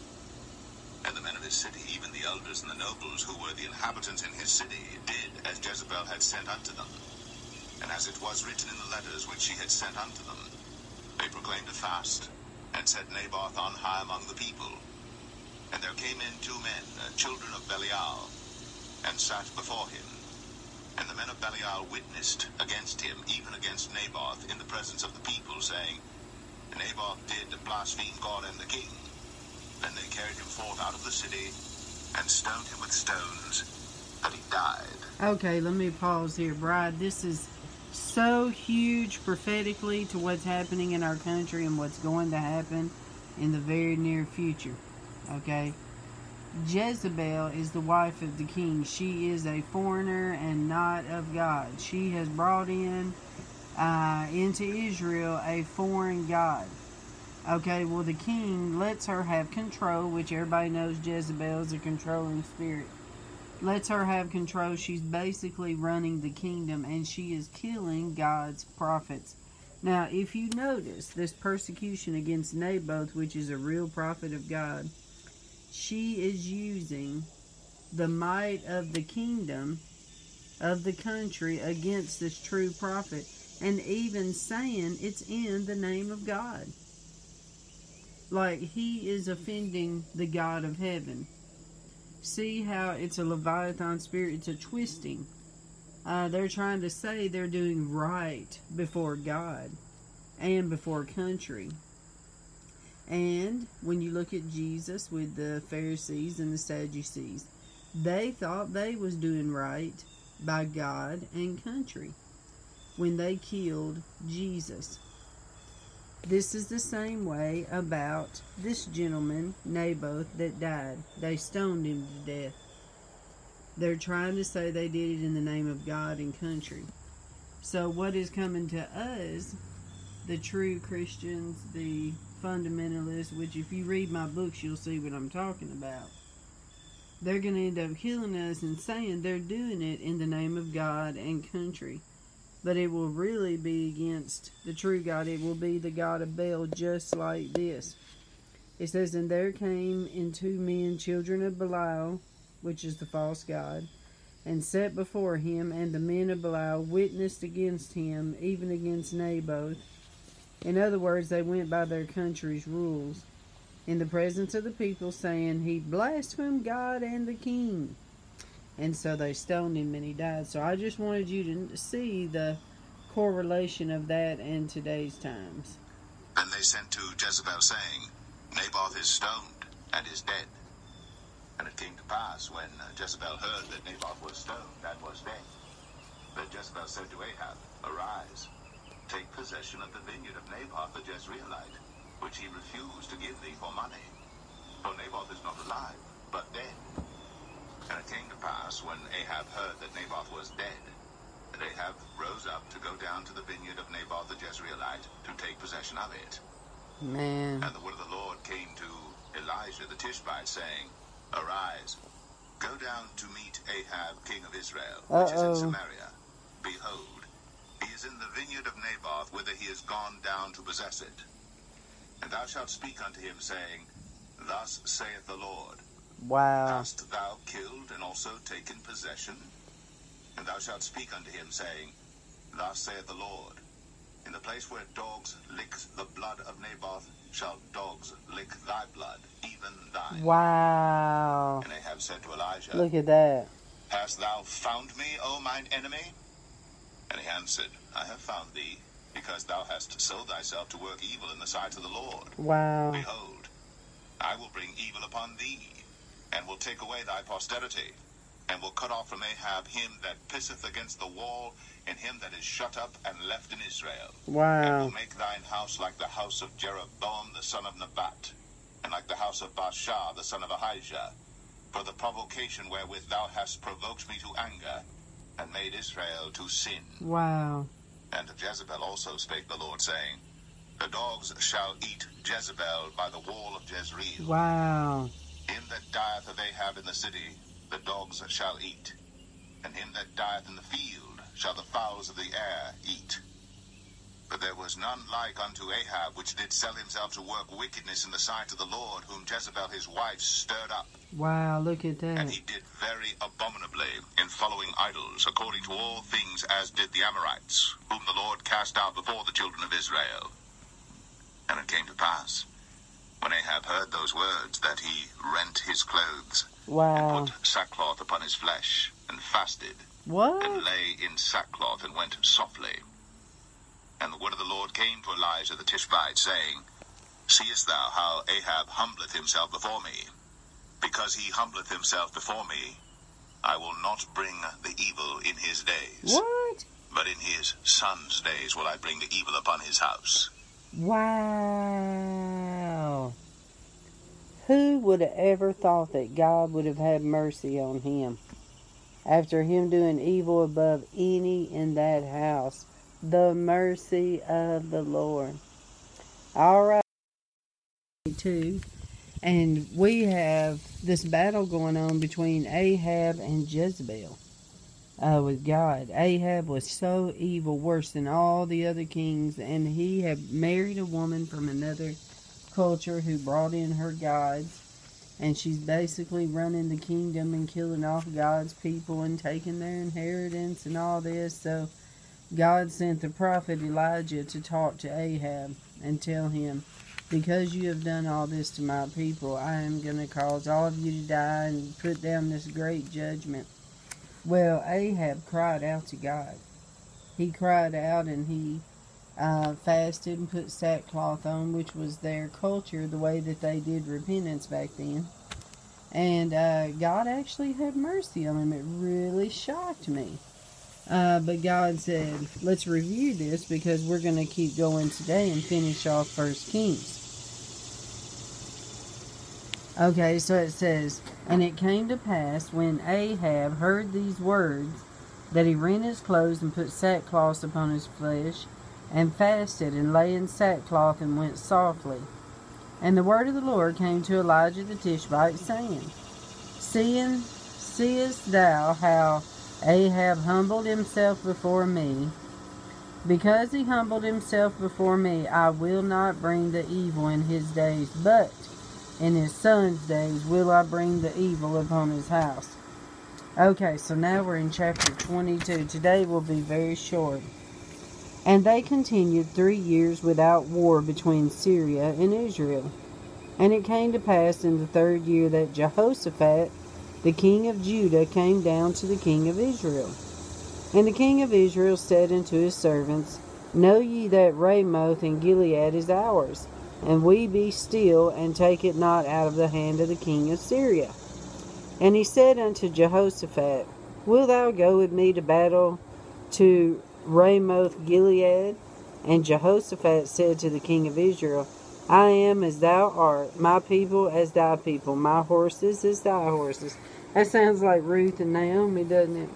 And the men of his city, even the elders and the nobles who were the inhabitants in his city, did as Jezebel had sent unto them. And as it was written in the letters which she had sent unto them, they proclaimed a fast, and set Naboth on high among the people. And there came in two men, children of Belial, and sat before him. And the men of Belial witnessed against him, even against Naboth, in the presence of the people, saying, Naboth did blaspheme God and the king. Then they carried him forth out of the city, and stoned him with stones, that he died. Okay, let me pause here, Bride. This is so huge prophetically to what's happening in our country and what's going to happen in the very near future. Okay? Jezebel is the wife of the king. She is a foreigner and not of God. She has brought in uh, into Israel a foreign God. Okay, well, the king lets her have control, which everybody knows Jezebel is a controlling spirit lets her have control. She's basically running the kingdom and she is killing God's prophets. Now, if you notice this persecution against Naboth, which is a real prophet of God, she is using the might of the kingdom of the country against this true prophet and even saying it's in the name of God. Like he is offending the God of heaven see how it's a Leviathan spirit, it's a twisting. Uh, they're trying to say they're doing right before God and before country. And when you look at Jesus with the Pharisees and the Sadducees, they thought they was doing right by God and country when they killed Jesus. This is the same way about this gentleman, Naboth, that died. They stoned him to death. They're trying to say they did it in the name of God and country. So, what is coming to us, the true Christians, the fundamentalists, which if you read my books, you'll see what I'm talking about. They're going to end up killing us and saying they're doing it in the name of God and country. But it will really be against the true God. It will be the God of Baal, just like this. It says, And there came in two men, children of Belial, which is the false God, and set before him, and the men of Belial witnessed against him, even against Naboth. In other words, they went by their country's rules, in the presence of the people, saying, He blasphemed God and the king. And so they stoned him and he died. So I just wanted you to see the correlation of that in today's times. And they sent to Jezebel, saying, Naboth is stoned and is dead. And it came to pass, when uh, Jezebel heard that Naboth was stoned and was dead, that Jezebel said to Ahab, Arise, take possession of the vineyard of Naboth the Jezreelite, which he refused to give thee for money. For Naboth is not alive, but dead. And it came to pass, when Ahab heard that Naboth was dead, that Ahab rose up to go down to the vineyard of Naboth the Jezreelite to take possession of it. Man. And the word of the Lord came to Elijah the Tishbite, saying, Arise, go down to meet Ahab king of Israel, which Uh-oh. is in Samaria. Behold, he is in the vineyard of Naboth, whither he is gone down to possess it. And thou shalt speak unto him, saying, Thus saith the Lord, Wow. Hast thou killed and also taken possession? And thou shalt speak unto him, saying, Thus saith the Lord, In the place where dogs lick the blood of Naboth, shall dogs lick thy blood, even thine. Wow. And Ahab said to Elijah, Look at that. Hast thou found me, O mine enemy? And he answered, I have found thee, because thou hast sold thyself to work evil in the sight of the Lord. Wow. Behold, I will bring evil upon thee, and will take away thy posterity, and will cut off from Ahab him that pisseth against the wall, and him that is shut up and left in Israel. Wow. And will make thine house like the house of Jeroboam the son of Nebat, and like the house of Baasha the son of Ahijah, for the provocation wherewith thou hast provoked me to anger, and made Israel to sin. Wow. And of Jezebel also spake the Lord, saying, The dogs shall eat Jezebel by the wall of Jezreel. Wow. Him that dieth of Ahab in the city, the dogs shall eat. And him that dieth in the field shall the fowls of the air eat. But there was none like unto Ahab, which did sell himself to work wickedness in the sight of the Lord, whom Jezebel his wife stirred up. Wow. Look at that. And he did very abominably in following idols, according to all things as did the Amorites, whom the Lord cast out before the children of Israel. And it came to pass, when Ahab heard those words, that he rent his clothes, Wow. and put sackcloth upon his flesh, and fasted, and lay in sackcloth, and went softly. And the word of the Lord came to Elijah the Tishbite, saying, Seest thou how Ahab humbleth himself before me? Because he humbleth himself before me, I will not bring the evil in his days, What? but in his son's days will I bring the evil upon his house. Wow. Who would have ever thought that God would have had mercy on him after him doing evil above any in that house? The mercy of the Lord. All right. Too. And we have this battle going on between Ahab and Jezebel uh, with God. Ahab was so evil, worse than all the other kings, and he had married a woman from another culture who brought in her gods. And she's basically running the kingdom and killing off God's people and taking their inheritance and all this. So God sent the prophet Elijah to talk to Ahab and tell him, Because you have done all this to my people, I am going to cause all of you to die and put down this great judgment. Well, Ahab cried out to God. He cried out and he uh, fasted and put sackcloth on, which was their culture, the way that they did repentance back then. And uh, God actually had mercy on him. It really shocked me. Uh, but God said, let's review this because we're going to keep going today and finish off First Kings. Okay, so it says, And it came to pass when Ahab heard these words that he rent his clothes and put sackcloth upon his flesh, and fasted and lay in sackcloth and went softly. And the word of the Lord came to Elijah the Tishbite, saying, Seeing, seest thou how Ahab humbled himself before me, Because he humbled himself before me, I will not bring the evil in his days, but in his son's days will I bring the evil upon his house. Okay, so now we're in chapter 22. Today will be very short. And they continued three years without war between Syria and Israel. And it came to pass in the third year that Jehoshaphat, the king of Judah, came down to the king of Israel. And the king of Israel said unto his servants, Know ye that Ramoth in Gilead is ours, and we be still, and take it not out of the hand of the king of Syria. And he said unto Jehoshaphat, Wilt thou go with me to battle to Ramoth Gilead? And Jehoshaphat said to the king of Israel, I am as thou art, my people as thy people, my horses as thy horses. That sounds like Ruth and Naomi, doesn't it?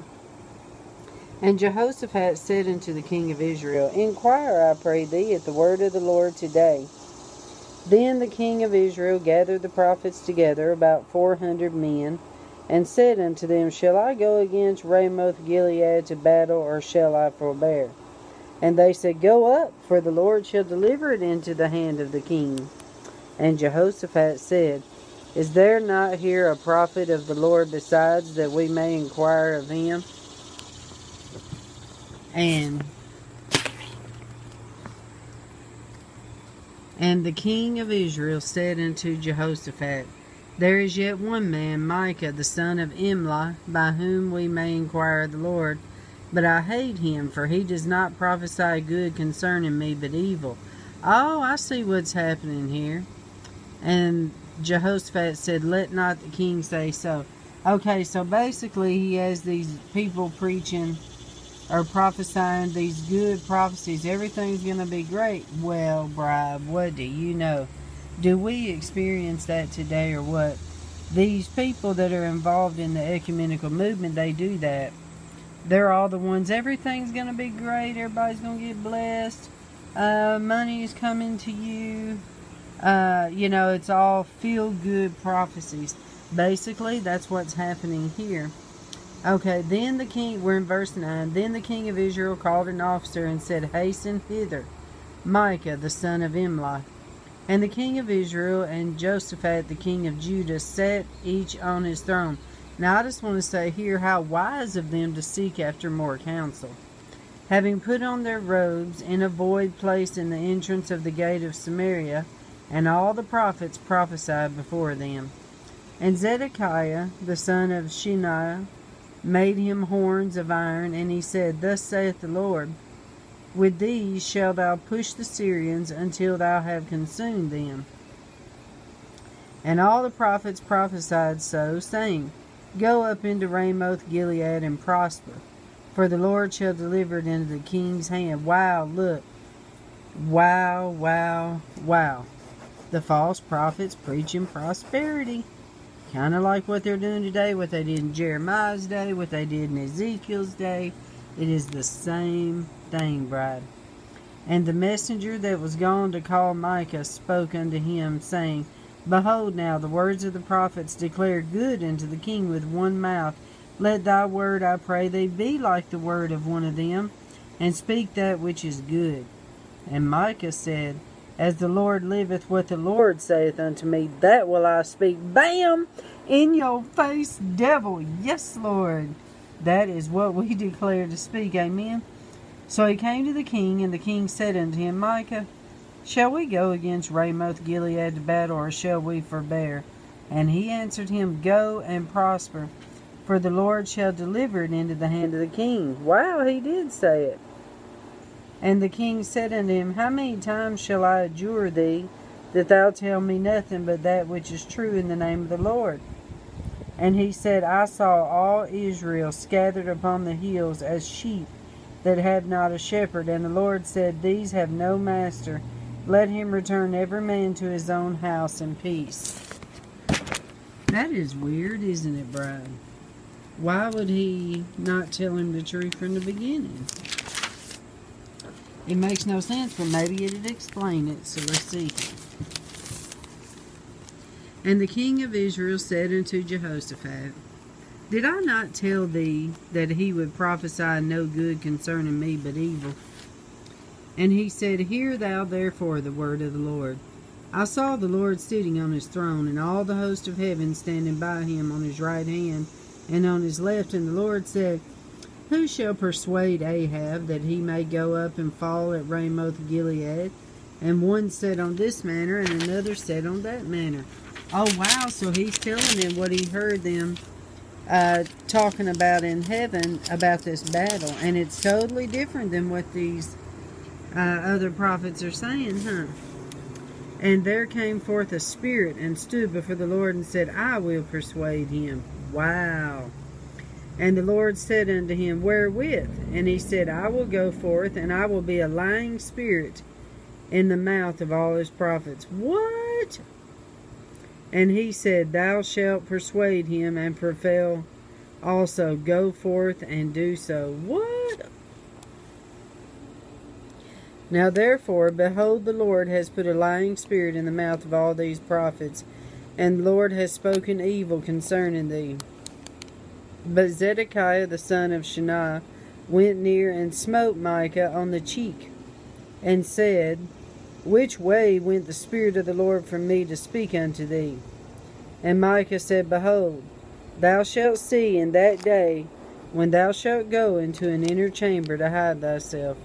And Jehoshaphat said unto the king of Israel, Inquire, I pray thee, at the word of the Lord today. Then the king of Israel gathered the prophets together, about four hundred men, and said unto them, Shall I go against Ramoth Gilead to battle, or shall I forbear? And they said, Go up, for the Lord shall deliver it into the hand of the king. And Jehoshaphat said, Is there not here a prophet of the Lord besides, that we may inquire of him? And and the king of Israel said unto Jehoshaphat, There is yet one man, Micah the son of Imlah, by whom we may inquire of the Lord. But I hate him, for he does not prophesy good concerning me, but evil. Oh, I see what's happening here. And Jehoshaphat said, Let not the king say so. Okay, so basically, he has these people preaching or prophesying these good prophecies. Everything's going to be great. Well, bribe, what do you know? Do we experience that today or what? These people that are involved in the ecumenical movement, they do that. They're all the ones, everything's going to be great. Everybody's going to get blessed. Uh, money is coming to you. Uh, you know, it's all feel good prophecies. Basically, that's what's happening here. Okay, then the king, we're in verse 9. Then the king of Israel called an officer and said, Hasten hither, Micah the son of Imlah. And the king of Israel and Josaphat the king of Judah sat each on his throne. Now I just want to say here how wise of them to seek after more counsel. Having put on their robes in a void place in the entrance of the gate of Samaria, and all the prophets prophesied before them. And Zedekiah the son of Sheniah made him horns of iron, and he said, Thus saith the Lord, With these shalt thou push the Syrians until thou have consumed them. And all the prophets prophesied so, saying, Go up into Ramoth Gilead and prosper, for the Lord shall deliver it into the king's hand. Wow, look. Wow, wow, wow. The false prophets preaching prosperity. Kind of like what they're doing today, what they did in Jeremiah's day, what they did in Ezekiel's day. It is the same thing, bride. And the messenger that was gone to call Micah spoke unto him, saying, Behold, now the words of the prophets declare good unto the king with one mouth. Let thy word, I pray thee, be like the word of one of them, and speak that which is good. And Micah said, as the Lord liveth, what the Lord saith unto me, that will I speak. Bam! In your face, devil. Yes, Lord. That is what we declare to speak. Amen. So he came to the king, and the king said unto him, Micah, shall we go against Ramoth Gilead to battle, or shall we forbear? And he answered him, Go and prosper, for the Lord shall deliver it into the hand of the king. Wow, he did say it. And the king said unto him, How many times shall I adjure thee that thou tell me nothing but that which is true in the name of the Lord? And he said, I saw all Israel scattered upon the hills as sheep that have not a shepherd. And the Lord said, These have no master. Let him return every man to his own house in peace. That is weird, isn't it, Brian? Why would he not tell him the truth from the beginning? It makes no sense, but maybe it'd explain it. So let's see. And the king of Israel said unto Jehoshaphat, Did I not tell thee that he would prophesy no good concerning me, but evil? And he said, Hear thou therefore the word of the Lord. I saw the Lord sitting on his throne, and all the host of heaven standing by him on his right hand and on his left. And the Lord said, Who shall persuade Ahab that he may go up and fall at Ramoth Gilead? And one said on this manner, and another said on that manner. Oh, wow. So he's telling them what he heard them uh, talking about in heaven about this battle. And it's totally different than what these uh, other prophets are saying, huh? And there came forth a spirit and stood before the Lord and said, I will persuade him. Wow. And the Lord said unto him, Wherewith? And he said, I will go forth, and I will be a lying spirit in the mouth of all his prophets. What? And he said, Thou shalt persuade him and prevail also. Go forth and do so. What? Now therefore, behold, the Lord has put a lying spirit in the mouth of all these prophets, and the Lord has spoken evil concerning thee. But Zedekiah the son of Chenaanah went near and smote Micah on the cheek, and said, Which way went the Spirit of the Lord from me to speak unto thee? And Micah said, Behold, thou shalt see in that day when thou shalt go into an inner chamber to hide thyself.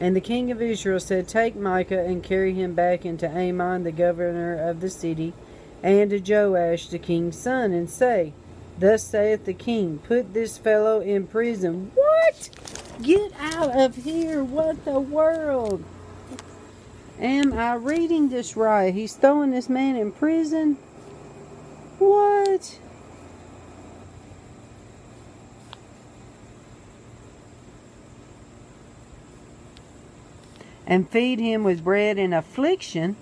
And the king of Israel said, Take Micah and carry him back into Amon, the governor of the city, and to Joash, the king's son, and say, Thus saith the king, Put this fellow in prison. What? Get out of here. What the world? Am I reading this right? He's throwing this man in prison? What? and feed him with bread in affliction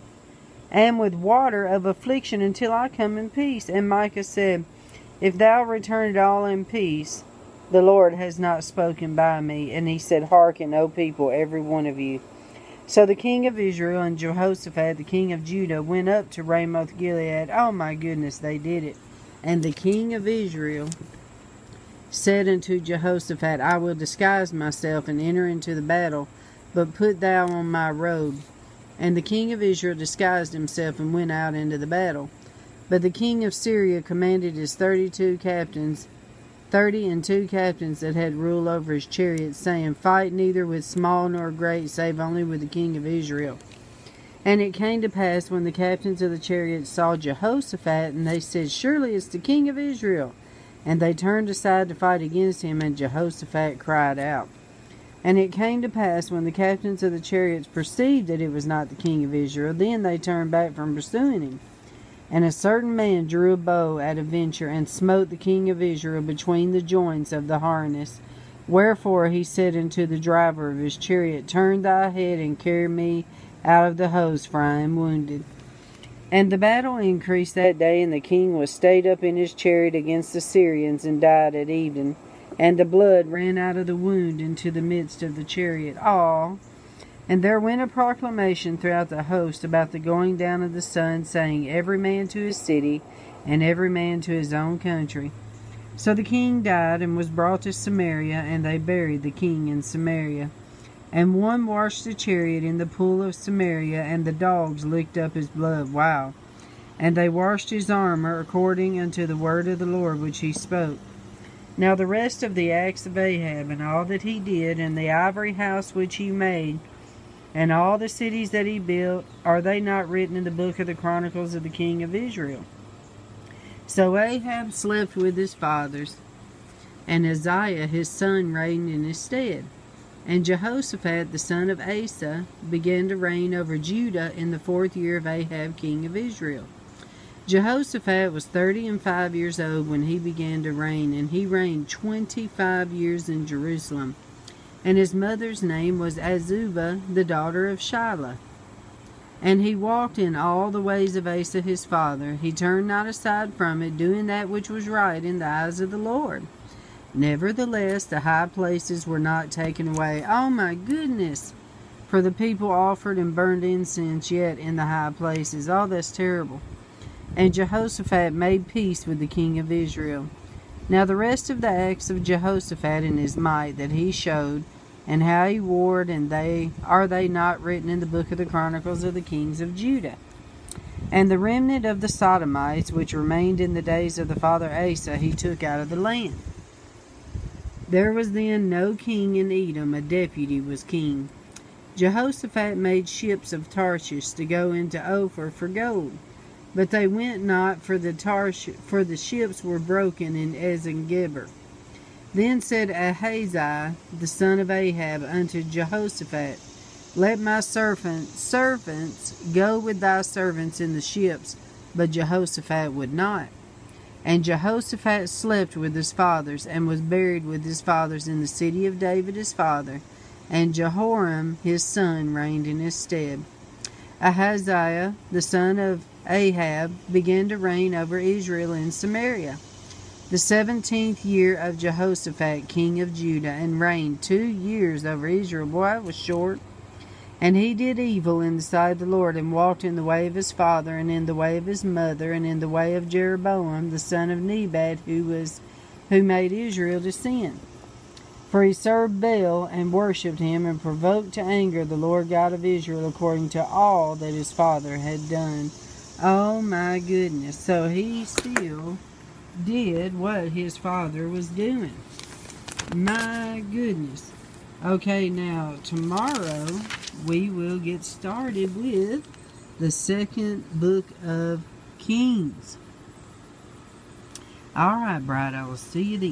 and with water of affliction until I come in peace. And Micah said, If thou return it all in peace, the Lord has not spoken by me. And he said, Hearken, O people, every one of you. So the king of Israel and Jehoshaphat, the king of Judah, went up to Ramoth Gilead. Oh my goodness, they did it. And the king of Israel said unto Jehoshaphat, I will disguise myself and enter into the battle but put thou on my robe. And the king of Israel disguised himself and went out into the battle. But the king of Syria commanded his thirty two captains, thirty and two captains that had rule over his chariots, saying, Fight neither with small nor great, save only with the king of Israel. And it came to pass when the captains of the chariots saw Jehoshaphat, and they said, Surely it's the king of Israel. And they turned aside to fight against him, and Jehoshaphat cried out. And it came to pass when the captains of the chariots perceived that it was not the king of Israel, then they turned back from pursuing him. And a certain man drew a bow at a venture and smote the king of Israel between the joints of the harness. Wherefore he said unto the driver of his chariot, Turn thy head and carry me out of the host, for I am wounded. And the battle increased that day, and the king was stayed up in his chariot against the Syrians, and died at even and the blood ran out of the wound into the midst of the chariot. All. And there went a proclamation throughout the host about the going down of the sun, saying, Every man to his city, and every man to his own country. So the king died and was brought to Samaria, and they buried the king in Samaria. And one washed the chariot in the pool of Samaria, and the dogs licked up his blood. Wow. And they washed his armor according unto the word of the Lord which he spoke. Now the rest of the acts of Ahab, and all that he did, and the ivory house which he made, and all the cities that he built, are they not written in the book of the Chronicles of the king of Israel? So Ahab slept with his fathers, and Uzziah his son reigned in his stead. And Jehoshaphat the son of Asa began to reign over Judah in the fourth year of Ahab king of Israel. Jehoshaphat was thirty and five years old when he began to reign, and he reigned twenty five years in Jerusalem. And his mother's name was Azubah, the daughter of Shilah. And he walked in all the ways of Asa his father. He turned not aside from it, doing that which was right in the eyes of the Lord. Nevertheless, the high places were not taken away. Oh my goodness! For the people offered and burned incense yet in the high places. Oh, that's terrible. And Jehoshaphat made peace with the king of Israel. Now the rest of the acts of Jehoshaphat and his might that he showed, and how he warred, and they are they not written in the book of the chronicles of the kings of Judah? And the remnant of the Sodomites which remained in the days of the father Asa he took out of the land. There was then no king in Edom, a deputy was king. Jehoshaphat made ships of Tarshish to go into Ophir for gold, but they went not, for the Tarsh for the ships were broken in Ezion-geber. Then said Ahaziah the son of Ahab unto Jehoshaphat, Let my servant, servants go with thy servants in the ships. But Jehoshaphat would not. And Jehoshaphat slept with his fathers, and was buried with his fathers in the city of David his father. And Jehoram his son reigned in his stead. Ahaziah the son of Ahab began to reign over Israel in Samaria the seventeenth year of Jehoshaphat, king of Judah, and reigned two years over Israel. Boy, it was short. And he did evil in the sight of the Lord, and walked in the way of his father, and in the way of his mother, and in the way of Jeroboam the son of Nebat, who was who made Israel to sin. For he served Baal and worshipped him, and provoked to anger the Lord God of Israel according to all that his father had done. Oh my goodness. So he still did what his father was doing. My goodness. Okay, now tomorrow we will get started with the second book of Kings. All right, Bride, I will see you then.